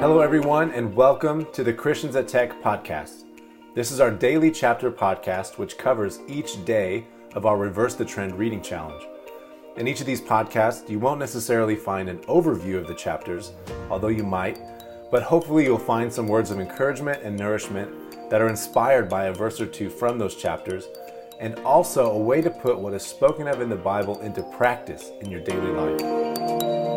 Hello, everyone, and welcome to the Christians at Tech podcast. This is our daily chapter podcast, which covers each day of our Reverse the Trend reading challenge. In each of these podcasts, you won't necessarily find an overview of the chapters, although you might, but hopefully you'll find some words of encouragement and nourishment that are inspired by a verse or two from those chapters, and also a way to put what is spoken of in the Bible into practice in your daily life.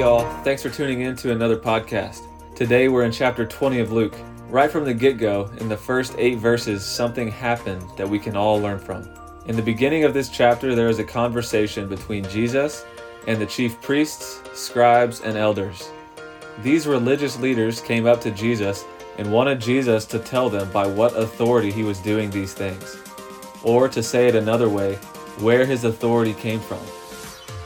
Y'all, thanks for tuning in to another podcast. Today we're in chapter 20 of Luke. Right from the get go, in the first eight verses, something happened that we can all learn from. In the beginning of this chapter, there is a conversation between Jesus and the chief priests, scribes, and elders. These religious leaders came up to Jesus and wanted Jesus to tell them by what authority he was doing these things, or to say it another way, where his authority came from.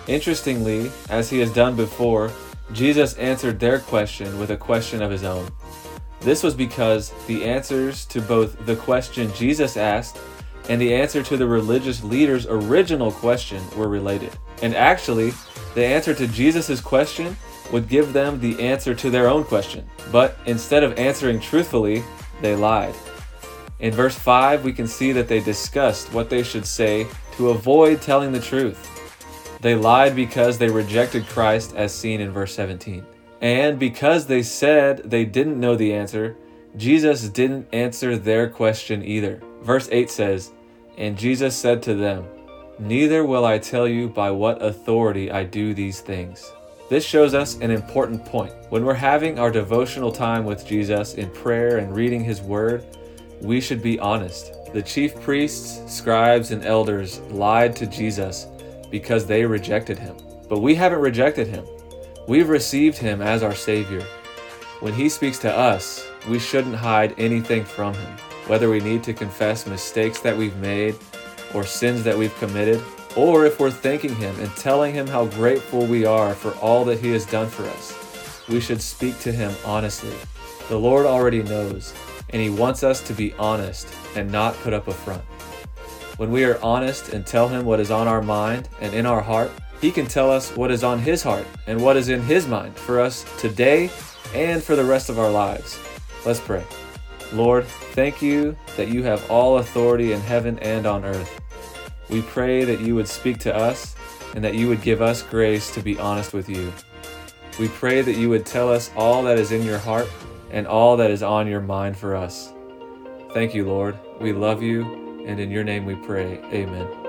Interestingly, as he has done before, Jesus answered their question with a question of his own. This was because the answers to both the question Jesus asked and the answer to the religious leader's original question were related. And actually, the answer to Jesus' question would give them the answer to their own question. But instead of answering truthfully, they lied. In verse 5, we can see that they discussed what they should say to avoid telling the truth. They lied because they rejected Christ, as seen in verse 17. And because they said they didn't know the answer, Jesus didn't answer their question either. Verse 8 says, And Jesus said to them, Neither will I tell you by what authority I do these things. This shows us an important point. When we're having our devotional time with Jesus in prayer and reading His Word, we should be honest. The chief priests, scribes, and elders lied to Jesus because they rejected him. But we haven't rejected him. We've received him as our Savior. When he speaks to us, we shouldn't hide anything from him, whether we need to confess mistakes that we've made or sins that we've committed, or if we're thanking him and telling him how grateful we are for all that he has done for us. We should speak to him honestly. The Lord already knows, and he wants us to be honest and not put up a front. When we are honest and tell Him what is on our mind and in our heart, He can tell us what is on His heart and what is in His mind for us today and for the rest of our lives. Let's pray. Lord, thank you that you have all authority in heaven and on earth. We pray that you would speak to us and that you would give us grace to be honest with you. We pray that you would tell us all that is in your heart and all that is on your mind for us. Thank you, Lord. We love you and in your name we pray. Amen.